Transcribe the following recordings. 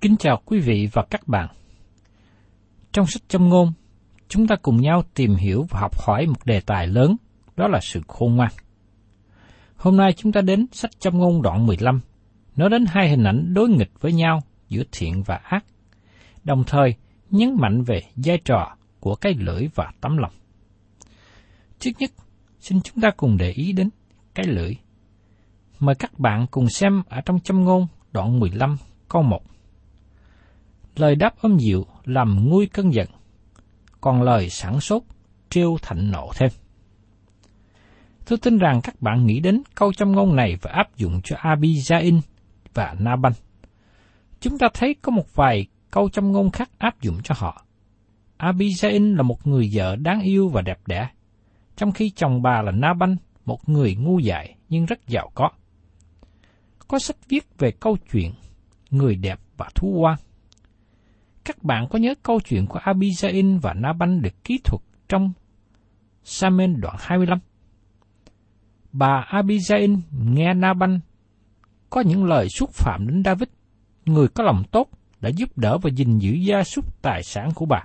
Kính chào quý vị và các bạn. Trong sách châm ngôn, chúng ta cùng nhau tìm hiểu và học hỏi một đề tài lớn, đó là sự khôn ngoan. Hôm nay chúng ta đến sách châm ngôn đoạn 15, nói đến hai hình ảnh đối nghịch với nhau giữa thiện và ác, đồng thời nhấn mạnh về vai trò của cái lưỡi và tấm lòng. Trước nhất, xin chúng ta cùng để ý đến cái lưỡi. Mời các bạn cùng xem ở trong châm ngôn đoạn 15 câu 1. Lời đáp âm dịu làm nguôi cơn giận, còn lời sản sốt trêu thạnh nộ thêm. Tôi tin rằng các bạn nghĩ đến câu châm ngôn này và áp dụng cho Abijain và Naban. Chúng ta thấy có một vài câu châm ngôn khác áp dụng cho họ. Abijain là một người vợ đáng yêu và đẹp đẽ, trong khi chồng bà là Naban, một người ngu dại nhưng rất giàu có. Có sách viết về câu chuyện người đẹp và thú quan. Các bạn có nhớ câu chuyện của Abijain và Naban được ký thuật trong Samen đoạn 25? Bà Abijain nghe Naban có những lời xúc phạm đến David, người có lòng tốt đã giúp đỡ và gìn giữ gia súc tài sản của bà.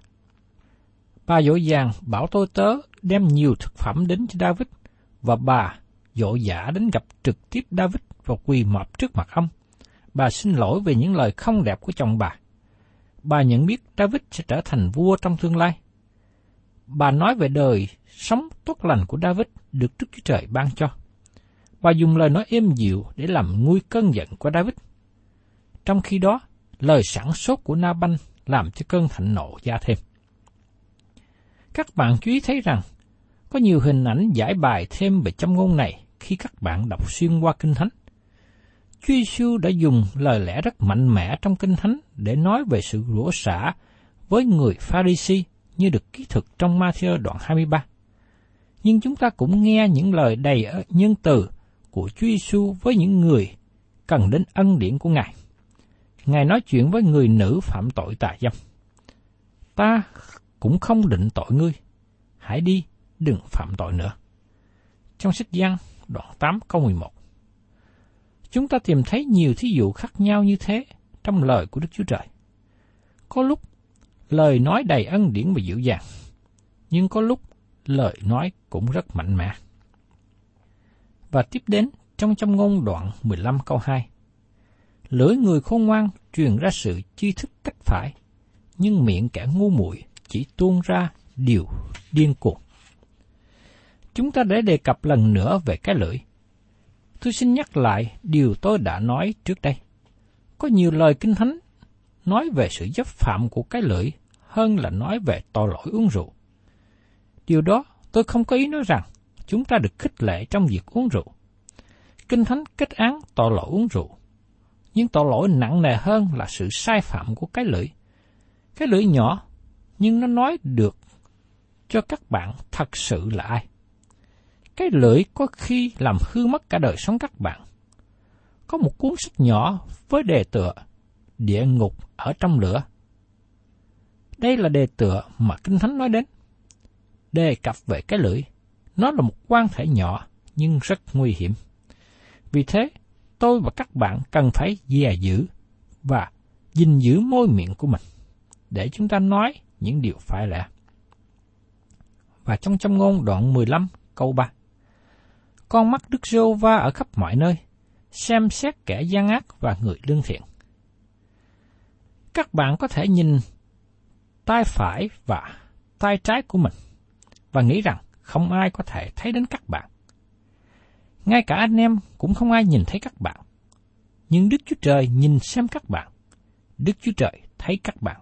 Bà dỗ dàng bảo tôi tớ đem nhiều thực phẩm đến cho David và bà dỗ dã đến gặp trực tiếp David và quỳ mọp trước mặt ông. Bà xin lỗi về những lời không đẹp của chồng bà. Bà nhận biết David sẽ trở thành vua trong tương lai. Bà nói về đời sống tốt lành của David được Đức Chúa Trời ban cho. Bà dùng lời nói êm dịu để làm nguôi cơn giận của David. Trong khi đó, lời sản sốt của Naban làm cho cơn thạnh nộ gia thêm. Các bạn chú ý thấy rằng, có nhiều hình ảnh giải bài thêm về châm ngôn này khi các bạn đọc xuyên qua Kinh Thánh. Chúa Giêsu đã dùng lời lẽ rất mạnh mẽ trong Kinh Thánh để nói về sự rủa xả với người Pharisee như được ký thực trong Matthew đoạn 23. Nhưng chúng ta cũng nghe những lời đầy nhân từ của Chúa Giêsu với những người cần đến ân điển của Ngài. Ngài nói chuyện với người nữ phạm tội tà dâm. Ta cũng không định tội ngươi. Hãy đi, đừng phạm tội nữa. Trong sách Giăng, đoạn 8 câu 11. Chúng ta tìm thấy nhiều thí dụ khác nhau như thế trong lời của Đức Chúa Trời. Có lúc lời nói đầy ân điển và dịu dàng, nhưng có lúc lời nói cũng rất mạnh mẽ. Và tiếp đến trong trong ngôn đoạn 15 câu 2. Lưỡi người khôn ngoan truyền ra sự chi thức cách phải, nhưng miệng kẻ ngu muội chỉ tuôn ra điều điên cuồng. Chúng ta đã đề cập lần nữa về cái lưỡi. Tôi xin nhắc lại điều tôi đã nói trước đây. Có nhiều lời kinh thánh nói về sự chấp phạm của cái lưỡi hơn là nói về tội lỗi uống rượu. Điều đó tôi không có ý nói rằng chúng ta được khích lệ trong việc uống rượu. Kinh Thánh kết án tội lỗi uống rượu. Nhưng tội lỗi nặng nề hơn là sự sai phạm của cái lưỡi. Cái lưỡi nhỏ, nhưng nó nói được cho các bạn thật sự là ai. Cái lưỡi có khi làm hư mất cả đời sống các bạn. Có một cuốn sách nhỏ với đề tựa Địa ngục ở trong lửa. Đây là đề tựa mà Kinh Thánh nói đến. Đề cập về cái lưỡi, nó là một quan thể nhỏ nhưng rất nguy hiểm. Vì thế, tôi và các bạn cần phải dè giữ và gìn giữ môi miệng của mình để chúng ta nói những điều phải lẽ. Và trong trong ngôn đoạn 15 câu 3 con mắt Đức Giô va ở khắp mọi nơi, xem xét kẻ gian ác và người lương thiện. Các bạn có thể nhìn tay phải và tay trái của mình và nghĩ rằng không ai có thể thấy đến các bạn. Ngay cả anh em cũng không ai nhìn thấy các bạn. Nhưng Đức Chúa Trời nhìn xem các bạn. Đức Chúa Trời thấy các bạn.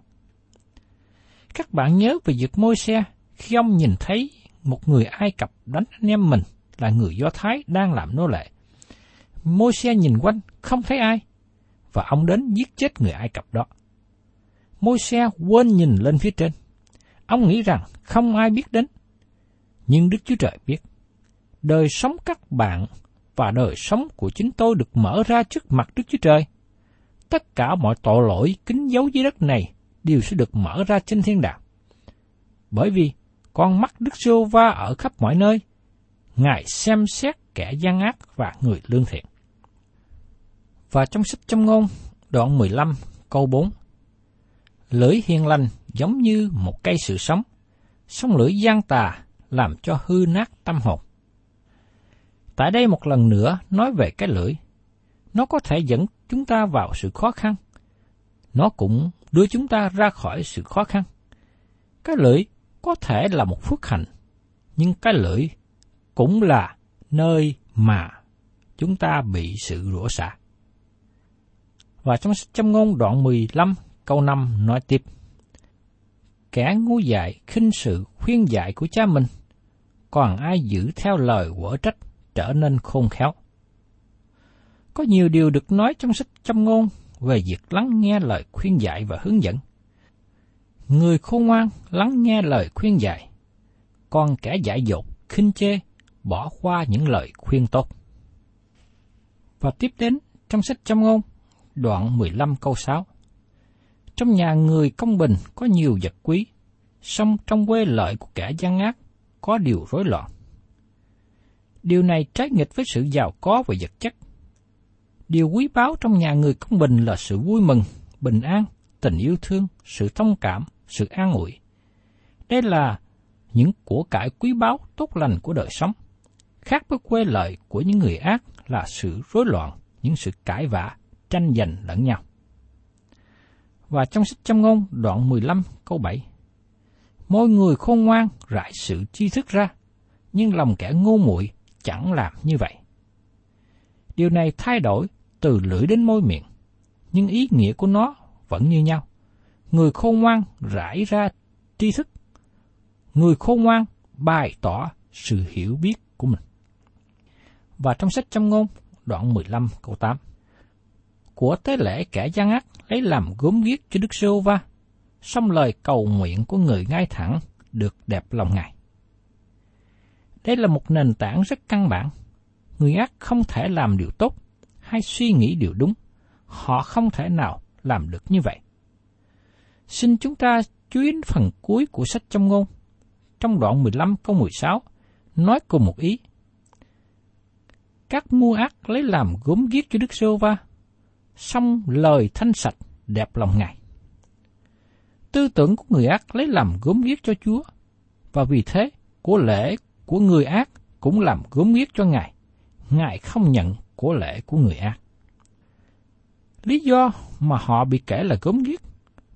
Các bạn nhớ về việc môi xe khi ông nhìn thấy một người Ai Cập đánh anh em mình là người Do Thái đang làm nô lệ. Môi xe nhìn quanh không thấy ai, và ông đến giết chết người Ai Cập đó. Môi xe quên nhìn lên phía trên. Ông nghĩ rằng không ai biết đến. Nhưng Đức Chúa Trời biết đời sống các bạn và đời sống của chính tôi được mở ra trước mặt Đức Chúa Trời. Tất cả mọi tội lỗi kín dấu dưới đất này đều sẽ được mở ra trên thiên đàng. Bởi vì con mắt Đức giê va ở khắp mọi nơi, Ngài xem xét kẻ gian ác và người lương thiện. Và trong sách châm ngôn, đoạn 15, câu 4, Lưỡi hiền lành giống như một cây sự sống, song lưỡi gian tà làm cho hư nát tâm hồn. Tại đây một lần nữa nói về cái lưỡi. Nó có thể dẫn chúng ta vào sự khó khăn. Nó cũng đưa chúng ta ra khỏi sự khó khăn. Cái lưỡi có thể là một phước hạnh, nhưng cái lưỡi cũng là nơi mà chúng ta bị sự rủa xả. Và trong sách châm ngôn đoạn 15 câu 5 nói tiếp. Kẻ ngu dại khinh sự khuyên dạy của cha mình, còn ai giữ theo lời quở trách trở nên khôn khéo. Có nhiều điều được nói trong sách châm ngôn về việc lắng nghe lời khuyên dạy và hướng dẫn. Người khôn ngoan lắng nghe lời khuyên dạy, còn kẻ dại dột, khinh chê, bỏ qua những lời khuyên tốt. Và tiếp đến trong sách châm ngôn, đoạn 15 câu 6. Trong nhà người công bình có nhiều vật quý, song trong quê lợi của kẻ gian ác có điều rối loạn. Điều này trái nghịch với sự giàu có và vật chất. Điều quý báu trong nhà người công bình là sự vui mừng, bình an, tình yêu thương, sự thông cảm, sự an ủi. Đây là những của cải quý báu tốt lành của đời sống. Khác với quê lợi của những người ác là sự rối loạn, những sự cãi vã, tranh giành lẫn nhau. Và trong sách châm ngôn đoạn 15 câu 7 Mỗi người khôn ngoan rải sự tri thức ra, nhưng lòng kẻ ngu muội chẳng làm như vậy. Điều này thay đổi từ lưỡi đến môi miệng, nhưng ý nghĩa của nó vẫn như nhau. Người khôn ngoan rải ra tri thức. Người khôn ngoan bày tỏ sự hiểu biết của mình. Và trong sách châm ngôn, đoạn 15 câu 8. Của tế lễ kẻ gian ác lấy làm gốm ghiếc cho Đức Sô Va, song lời cầu nguyện của người ngay thẳng được đẹp lòng Ngài. Đây là một nền tảng rất căn bản. Người ác không thể làm điều tốt hay suy nghĩ điều đúng. Họ không thể nào làm được như vậy. Xin chúng ta chú ý phần cuối của sách trong ngôn. Trong đoạn 15 câu 16, nói cùng một ý. Mua ác lấy làm gốm ghiếc cho Đức Sô Va, song lời thanh sạch đẹp lòng Ngài. Tư tưởng của người ác lấy làm gốm ghiếc cho Chúa, và vì thế, của lễ của người ác cũng làm gốm ghiếc cho Ngài. Ngài không nhận của lễ của người ác. Lý do mà họ bị kể là gốm ghiếc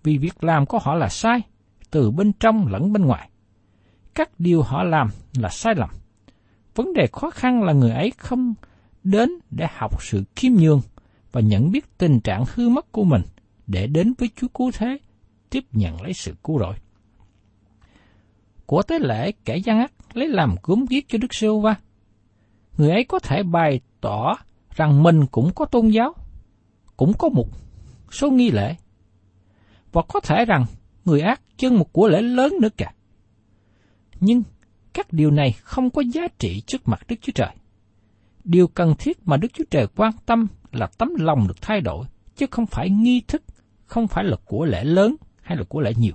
vì việc làm của họ là sai, từ bên trong lẫn bên ngoài. Các điều họ làm là sai lầm. Vấn đề khó khăn là người ấy không đến để học sự khiêm nhường và nhận biết tình trạng hư mất của mình để đến với Chúa Cứu Thế, tiếp nhận lấy sự cứu rỗi. Của tế lễ kẻ gian ác lấy làm cúng giết cho Đức Sưu Va. Người ấy có thể bày tỏ rằng mình cũng có tôn giáo, cũng có một số nghi lễ, và có thể rằng người ác chân một của lễ lớn nữa cả. Nhưng các điều này không có giá trị trước mặt Đức Chúa Trời. Điều cần thiết mà Đức Chúa Trời quan tâm là tấm lòng được thay đổi, chứ không phải nghi thức, không phải là của lễ lớn hay là của lễ nhiều.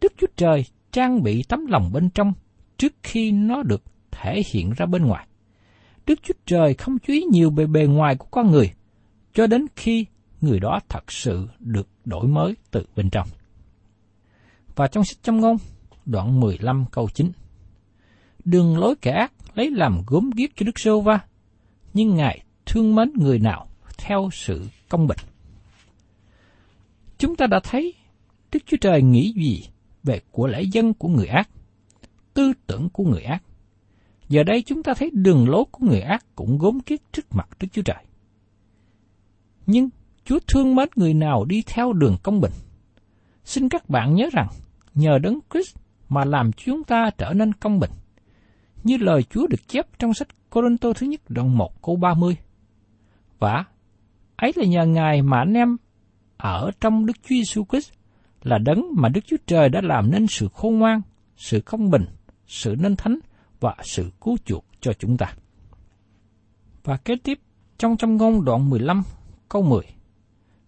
Đức Chúa Trời trang bị tấm lòng bên trong trước khi nó được thể hiện ra bên ngoài. Đức Chúa Trời không chú ý nhiều về bề ngoài của con người, cho đến khi người đó thật sự được đổi mới từ bên trong. Và trong sách châm ngôn, đoạn 15 câu 9. Đường lối kẻ ác lấy làm gốm ghiếc cho Đức Sô Va, nhưng Ngài thương mến người nào theo sự công bình. Chúng ta đã thấy Đức Chúa Trời nghĩ gì về của lễ dân của người ác, tư tưởng của người ác. Giờ đây chúng ta thấy đường lối của người ác cũng gốm kiết trước mặt Đức Chúa Trời. Nhưng Chúa thương mến người nào đi theo đường công bình. Xin các bạn nhớ rằng, nhờ đấng Christ mà làm chúng ta trở nên công bình. Như lời Chúa được chép trong sách Corinto thứ nhất đoạn 1 câu 30. Và ấy là nhờ Ngài mà anh em ở trong Đức Chúa Giêsu Christ là đấng mà Đức Chúa Trời đã làm nên sự khôn ngoan, sự công bình, sự nên thánh và sự cứu chuộc cho chúng ta. Và kế tiếp, trong trong ngôn đoạn 15 câu 10,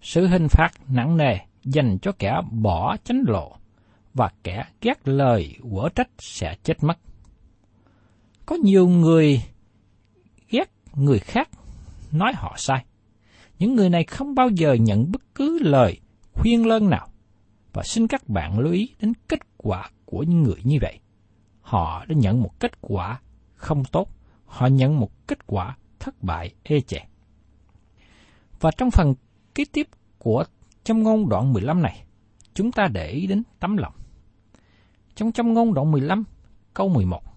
sự hình phạt nặng nề dành cho kẻ bỏ chánh lộ và kẻ ghét lời quở trách sẽ chết mất. Có nhiều người ghét người khác nói họ sai. Những người này không bao giờ nhận bất cứ lời khuyên lơn nào. Và xin các bạn lưu ý đến kết quả của những người như vậy. Họ đã nhận một kết quả không tốt, họ nhận một kết quả thất bại ê chề. Và trong phần kế tiếp của trong ngôn đoạn 15 này, chúng ta để ý đến tấm lòng. Trong trong ngôn đoạn 15, câu 11,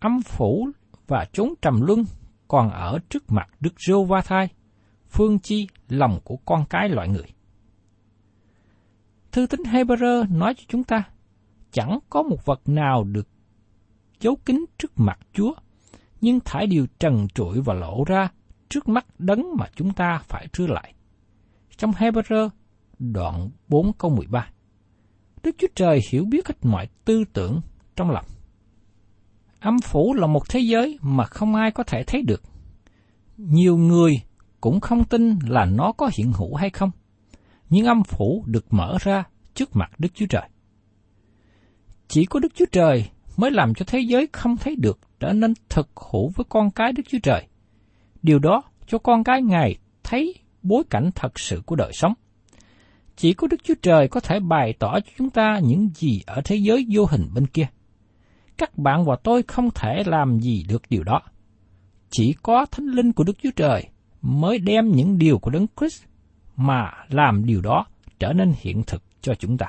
âm phủ và chốn trầm luân còn ở trước mặt Đức rêu Va Thai, phương chi lòng của con cái loại người. Thư tín Hebrew nói cho chúng ta, chẳng có một vật nào được giấu kín trước mặt Chúa, nhưng thải điều trần trụi và lộ ra trước mắt đấng mà chúng ta phải trưa lại. Trong Hebrew đoạn 4 câu 13 Đức Chúa Trời hiểu biết hết mọi tư tưởng trong lòng. Âm phủ là một thế giới mà không ai có thể thấy được. Nhiều người cũng không tin là nó có hiện hữu hay không nhưng âm phủ được mở ra trước mặt Đức Chúa Trời. Chỉ có Đức Chúa Trời mới làm cho thế giới không thấy được trở nên thực hữu với con cái Đức Chúa Trời. Điều đó cho con cái Ngài thấy bối cảnh thật sự của đời sống. Chỉ có Đức Chúa Trời có thể bày tỏ cho chúng ta những gì ở thế giới vô hình bên kia. Các bạn và tôi không thể làm gì được điều đó. Chỉ có Thánh Linh của Đức Chúa Trời mới đem những điều của Đấng Christ mà làm điều đó trở nên hiện thực cho chúng ta.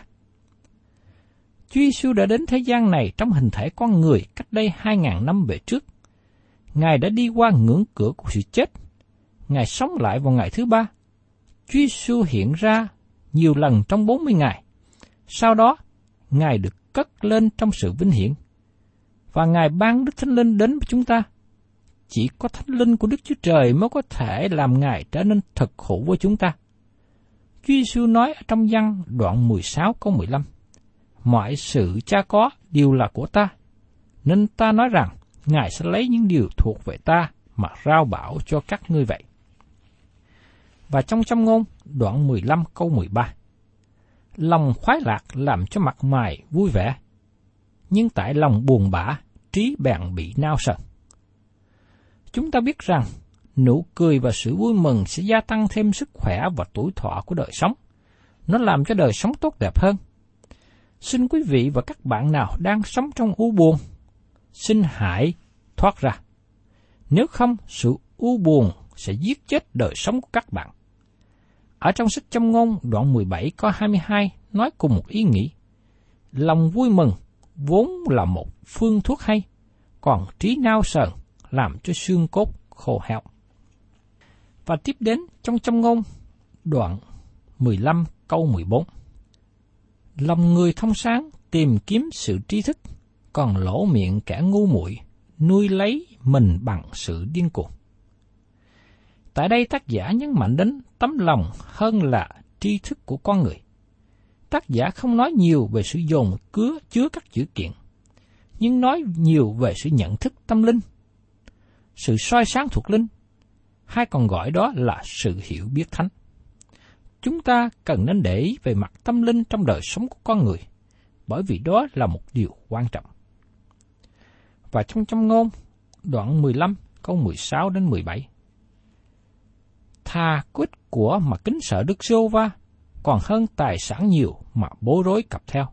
Chúa Giêsu đã đến thế gian này trong hình thể con người cách đây hai ngàn năm về trước. Ngài đã đi qua ngưỡng cửa của sự chết. Ngài sống lại vào ngày thứ ba. Chúa Giêsu hiện ra nhiều lần trong 40 ngày. Sau đó, Ngài được cất lên trong sự vinh hiển. Và Ngài ban Đức Thánh Linh đến với chúng ta. Chỉ có Thánh Linh của Đức Chúa Trời mới có thể làm Ngài trở nên thực hữu với chúng ta. Chúa Giêsu nói ở trong văn đoạn 16 câu 15. Mọi sự cha có đều là của ta, nên ta nói rằng Ngài sẽ lấy những điều thuộc về ta mà rao bảo cho các ngươi vậy. Và trong trong ngôn đoạn 15 câu 13. Lòng khoái lạc làm cho mặt mày vui vẻ, nhưng tại lòng buồn bã, trí bạn bị nao sần. Chúng ta biết rằng nụ cười và sự vui mừng sẽ gia tăng thêm sức khỏe và tuổi thọ của đời sống. Nó làm cho đời sống tốt đẹp hơn. Xin quý vị và các bạn nào đang sống trong u buồn, xin hãy thoát ra. Nếu không, sự u buồn sẽ giết chết đời sống của các bạn. Ở trong sách châm ngôn đoạn 17 có 22 nói cùng một ý nghĩ. Lòng vui mừng vốn là một phương thuốc hay, còn trí nao sờn làm cho xương cốt khô heo. Và tiếp đến trong châm ngôn đoạn 15 câu 14. Lòng người thông sáng tìm kiếm sự tri thức, còn lỗ miệng kẻ ngu muội nuôi lấy mình bằng sự điên cuồng. Tại đây tác giả nhấn mạnh đến tấm lòng hơn là tri thức của con người. Tác giả không nói nhiều về sự dồn cứa chứa các chữ kiện, nhưng nói nhiều về sự nhận thức tâm linh, sự soi sáng thuộc linh, hay còn gọi đó là sự hiểu biết thánh. Chúng ta cần nên để ý về mặt tâm linh trong đời sống của con người, bởi vì đó là một điều quan trọng. Và trong trong ngôn, đoạn 15, câu 16 đến 17. Thà quyết của mà kính sợ Đức Sô Va, còn hơn tài sản nhiều mà bối rối cặp theo.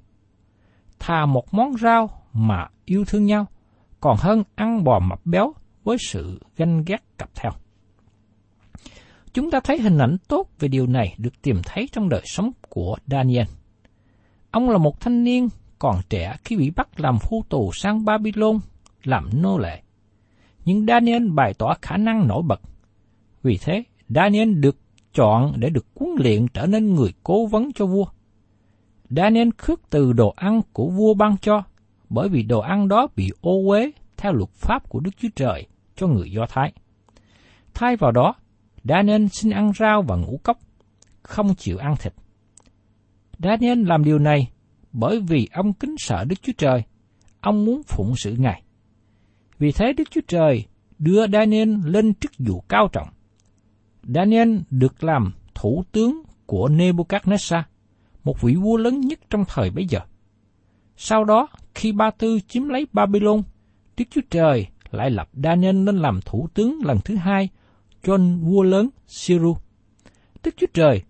Thà một món rau mà yêu thương nhau, còn hơn ăn bò mập béo với sự ganh ghét cặp theo. Chúng ta thấy hình ảnh tốt về điều này được tìm thấy trong đời sống của Daniel. Ông là một thanh niên còn trẻ khi bị bắt làm phu tù sang Babylon làm nô lệ. Nhưng Daniel bày tỏ khả năng nổi bật. Vì thế, Daniel được chọn để được huấn luyện trở nên người cố vấn cho vua. Daniel khước từ đồ ăn của vua ban cho, bởi vì đồ ăn đó bị ô uế theo luật pháp của Đức Chúa Trời cho người Do Thái. Thay vào đó, Daniel xin ăn rau và ngũ cốc, không chịu ăn thịt. Daniel làm điều này bởi vì ông kính sợ Đức Chúa Trời, ông muốn phụng sự Ngài. Vì thế Đức Chúa Trời đưa Daniel lên chức vụ cao trọng. Daniel được làm thủ tướng của Nebuchadnezzar, một vị vua lớn nhất trong thời bấy giờ. Sau đó, khi Ba Tư chiếm lấy Babylon, Đức Chúa Trời lại lập Daniel lên làm thủ tướng lần thứ hai cho vua lớn Siru. Đức Chúa Trời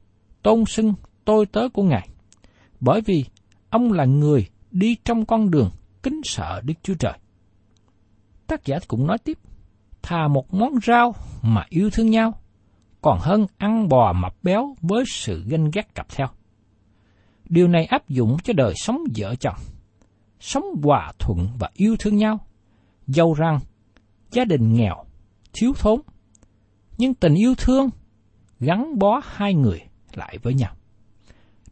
tôn xưng tôi tớ của Ngài, bởi vì ông là người đi trong con đường kính sợ Đức Chúa Trời. Tác giả cũng nói tiếp, thà một món rau mà yêu thương nhau, còn hơn ăn bò mập béo với sự ganh ghét cặp theo. Điều này áp dụng cho đời sống vợ chồng, sống hòa thuận và yêu thương nhau, dâu rằng gia đình nghèo, thiếu thốn, nhưng tình yêu thương gắn bó hai người lại với nhau.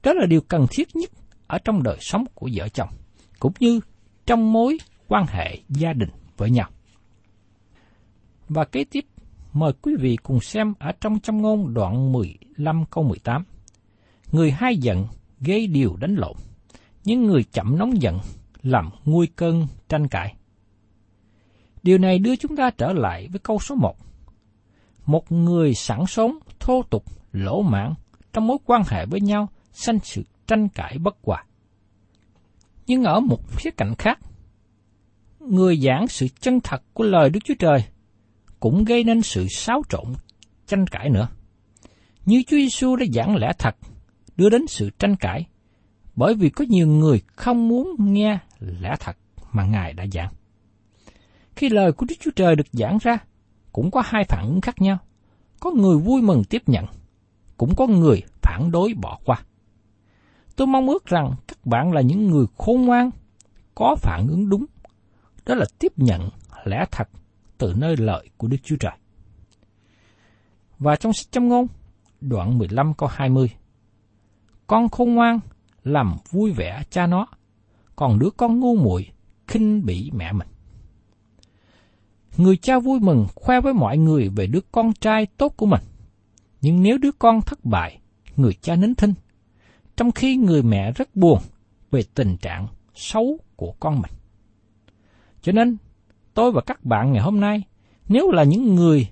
Đó là điều cần thiết nhất ở trong đời sống của vợ chồng, cũng như trong mối quan hệ gia đình với nhau. Và kế tiếp, mời quý vị cùng xem ở trong châm ngôn đoạn 15 câu 18. Người hai giận gây điều đánh lộn, nhưng người chậm nóng giận làm nguôi cơn tranh cãi. Điều này đưa chúng ta trở lại với câu số 1. Một người sẵn sống, thô tục, lỗ mãn trong mối quan hệ với nhau sanh sự tranh cãi bất hòa. Nhưng ở một khía cạnh khác, người giảng sự chân thật của lời Đức Chúa Trời cũng gây nên sự xáo trộn, tranh cãi nữa. Như Chúa Giêsu đã giảng lẽ thật, đưa đến sự tranh cãi, bởi vì có nhiều người không muốn nghe lẽ thật mà Ngài đã giảng. Khi lời của Đức Chúa Trời được giảng ra, cũng có hai phản ứng khác nhau. Có người vui mừng tiếp nhận, cũng có người phản đối bỏ qua. Tôi mong ước rằng các bạn là những người khôn ngoan, có phản ứng đúng, đó là tiếp nhận lẽ thật từ nơi lợi của Đức Chúa Trời. Và trong sách châm ngôn, đoạn 15 câu 20, Con khôn ngoan làm vui vẻ cha nó, còn đứa con ngu muội khinh bỉ mẹ mình. Người cha vui mừng khoe với mọi người về đứa con trai tốt của mình. Nhưng nếu đứa con thất bại, người cha nín thinh, trong khi người mẹ rất buồn về tình trạng xấu của con mình. Cho nên, tôi và các bạn ngày hôm nay, nếu là những người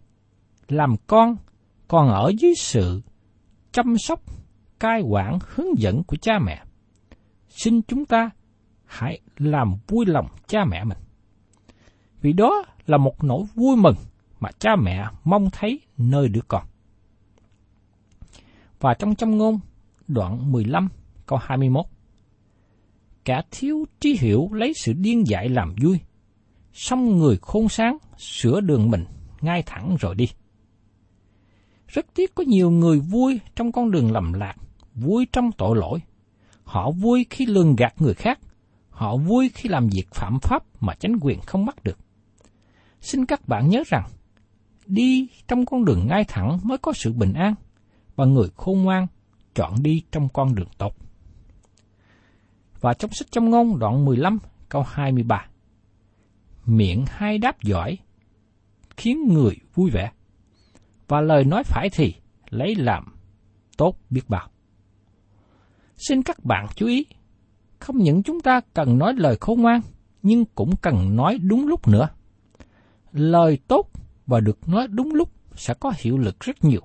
làm con còn ở dưới sự chăm sóc, cai quản, hướng dẫn của cha mẹ, xin chúng ta hãy làm vui lòng cha mẹ mình. Vì đó là một nỗi vui mừng mà cha mẹ mong thấy nơi đứa con. Và trong châm ngôn, đoạn 15, câu 21. Cả thiếu trí hiểu lấy sự điên dại làm vui, song người khôn sáng sửa đường mình ngay thẳng rồi đi. Rất tiếc có nhiều người vui trong con đường lầm lạc, vui trong tội lỗi. Họ vui khi lường gạt người khác, họ vui khi làm việc phạm pháp mà chánh quyền không bắt được. Xin các bạn nhớ rằng, đi trong con đường ngay thẳng mới có sự bình an, và người khôn ngoan chọn đi trong con đường tốt. Và trong sách trong ngôn đoạn 15 câu 23 Miệng hai đáp giỏi khiến người vui vẻ, và lời nói phải thì lấy làm tốt biết bao. Xin các bạn chú ý, không những chúng ta cần nói lời khôn ngoan, nhưng cũng cần nói đúng lúc nữa. Lời tốt và được nói đúng lúc sẽ có hiệu lực rất nhiều.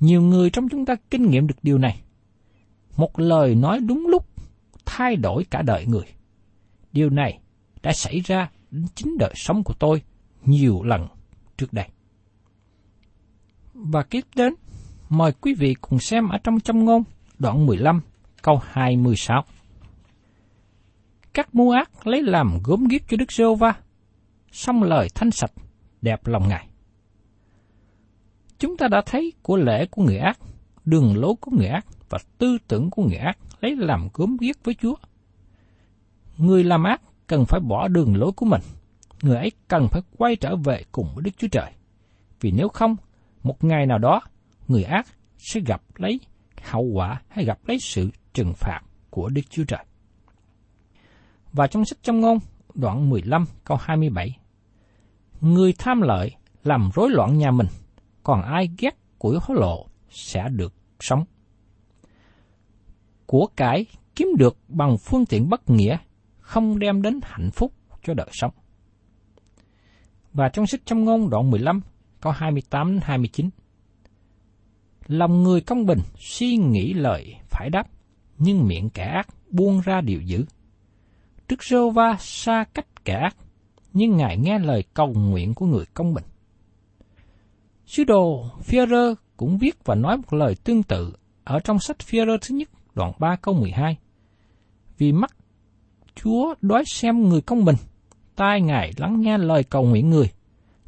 Nhiều người trong chúng ta kinh nghiệm được điều này. Một lời nói đúng lúc thay đổi cả đời người. Điều này đã xảy ra đến chính đời sống của tôi nhiều lần trước đây. Và tiếp đến, mời quý vị cùng xem ở trong châm ngôn đoạn 15 câu 26. Các mưu ác lấy làm gốm ghiếc cho Đức giê va xong lời thanh sạch, đẹp lòng Ngài. Chúng ta đã thấy của lễ của người ác, đường lối của người ác và tư tưởng của người ác lấy làm gốm ghiếc với Chúa. Người làm ác cần phải bỏ đường lối của mình. Người ấy cần phải quay trở về cùng với Đức Chúa Trời. Vì nếu không, một ngày nào đó, người ác sẽ gặp lấy hậu quả hay gặp lấy sự trừng phạt của Đức Chúa Trời. Và trong sách trong ngôn, đoạn 15 câu 27, Người tham lợi làm rối loạn nhà mình, còn ai ghét của hối lộ sẽ được sống. Của cải kiếm được bằng phương tiện bất nghĩa không đem đến hạnh phúc cho đời sống. Và trong sách trong ngôn đoạn 15, câu 28 đến 29. Lòng người công bình suy nghĩ lời phải đáp, nhưng miệng kẻ ác buông ra điều dữ. Đức rô va xa cách kẻ ác, nhưng Ngài nghe lời cầu nguyện của người công bình. Sứ đồ Führer cũng viết và nói một lời tương tự ở trong sách Führer thứ nhất, đoạn 3 câu 12. Vì mắt Chúa đói xem người công bình, tai Ngài lắng nghe lời cầu nguyện người,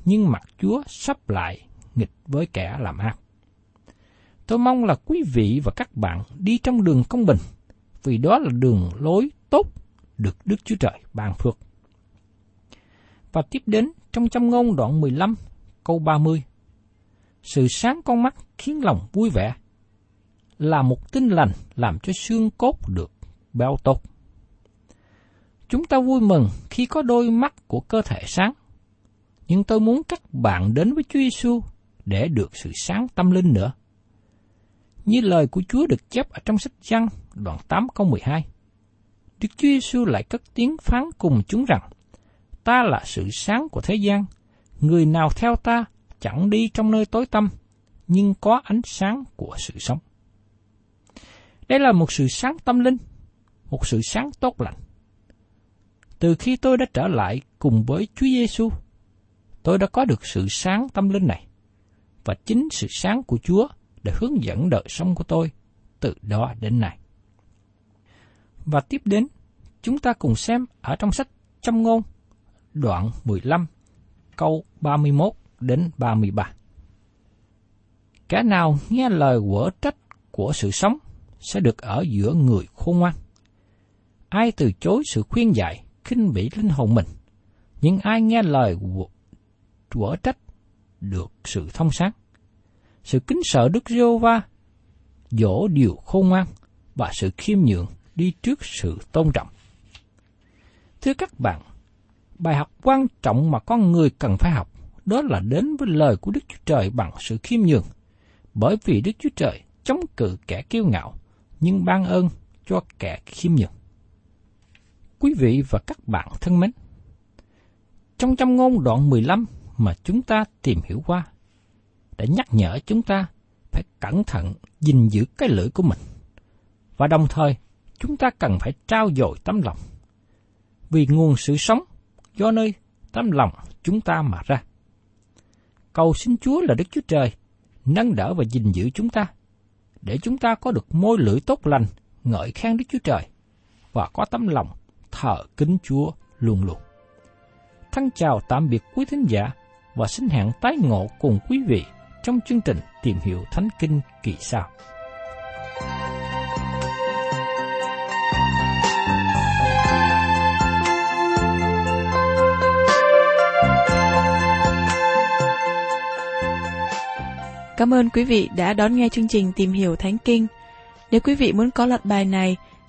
nhưng mặt Chúa sắp lại nghịch với kẻ làm ác. Tôi mong là quý vị và các bạn đi trong đường công bình, vì đó là đường lối tốt được Đức Chúa Trời ban phước. Và tiếp đến trong châm ngôn đoạn 15 câu 30. Sự sáng con mắt khiến lòng vui vẻ, là một tinh lành làm cho xương cốt được béo tốt. Chúng ta vui mừng khi có đôi mắt của cơ thể sáng. Nhưng tôi muốn các bạn đến với Chúa Giêsu để được sự sáng tâm linh nữa. Như lời của Chúa được chép ở trong sách Giăng đoạn 8 câu 12. Đức Chúa Giêsu lại cất tiếng phán cùng chúng rằng: Ta là sự sáng của thế gian, người nào theo ta chẳng đi trong nơi tối tăm, nhưng có ánh sáng của sự sống. Đây là một sự sáng tâm linh, một sự sáng tốt lành. Từ khi tôi đã trở lại cùng với Chúa Giêsu, tôi đã có được sự sáng tâm linh này, và chính sự sáng của Chúa đã hướng dẫn đời sống của tôi từ đó đến nay. Và tiếp đến, chúng ta cùng xem ở trong sách Châm ngôn, đoạn 15, câu 31 đến 33. Kẻ nào nghe lời quở trách của sự sống sẽ được ở giữa người khôn ngoan. Ai từ chối sự khuyên dạy khinh bỉ linh hồn mình, nhưng ai nghe lời của trách được sự thông sáng. Sự kính sợ Đức giê va dỗ điều khôn ngoan và sự khiêm nhường đi trước sự tôn trọng. Thưa các bạn, bài học quan trọng mà con người cần phải học đó là đến với lời của Đức Chúa Trời bằng sự khiêm nhường, bởi vì Đức Chúa Trời chống cự kẻ kiêu ngạo, nhưng ban ơn cho kẻ khiêm nhường. Quý vị và các bạn thân mến, trong trăm ngôn đoạn 15 mà chúng ta tìm hiểu qua, đã nhắc nhở chúng ta phải cẩn thận gìn giữ cái lưỡi của mình. Và đồng thời, chúng ta cần phải trao dồi tấm lòng. Vì nguồn sự sống do nơi tấm lòng chúng ta mà ra. Cầu xin Chúa là Đức Chúa Trời, nâng đỡ và gìn giữ chúng ta, để chúng ta có được môi lưỡi tốt lành, ngợi khen Đức Chúa Trời, và có tấm lòng thờ kính Chúa luôn luôn. Thân chào tạm biệt quý thính giả và xin hẹn tái ngộ cùng quý vị trong chương trình Tìm hiểu Thánh Kinh kỳ sau. Cảm ơn quý vị đã đón nghe chương trình Tìm hiểu Thánh Kinh. Nếu quý vị muốn có loạt bài này,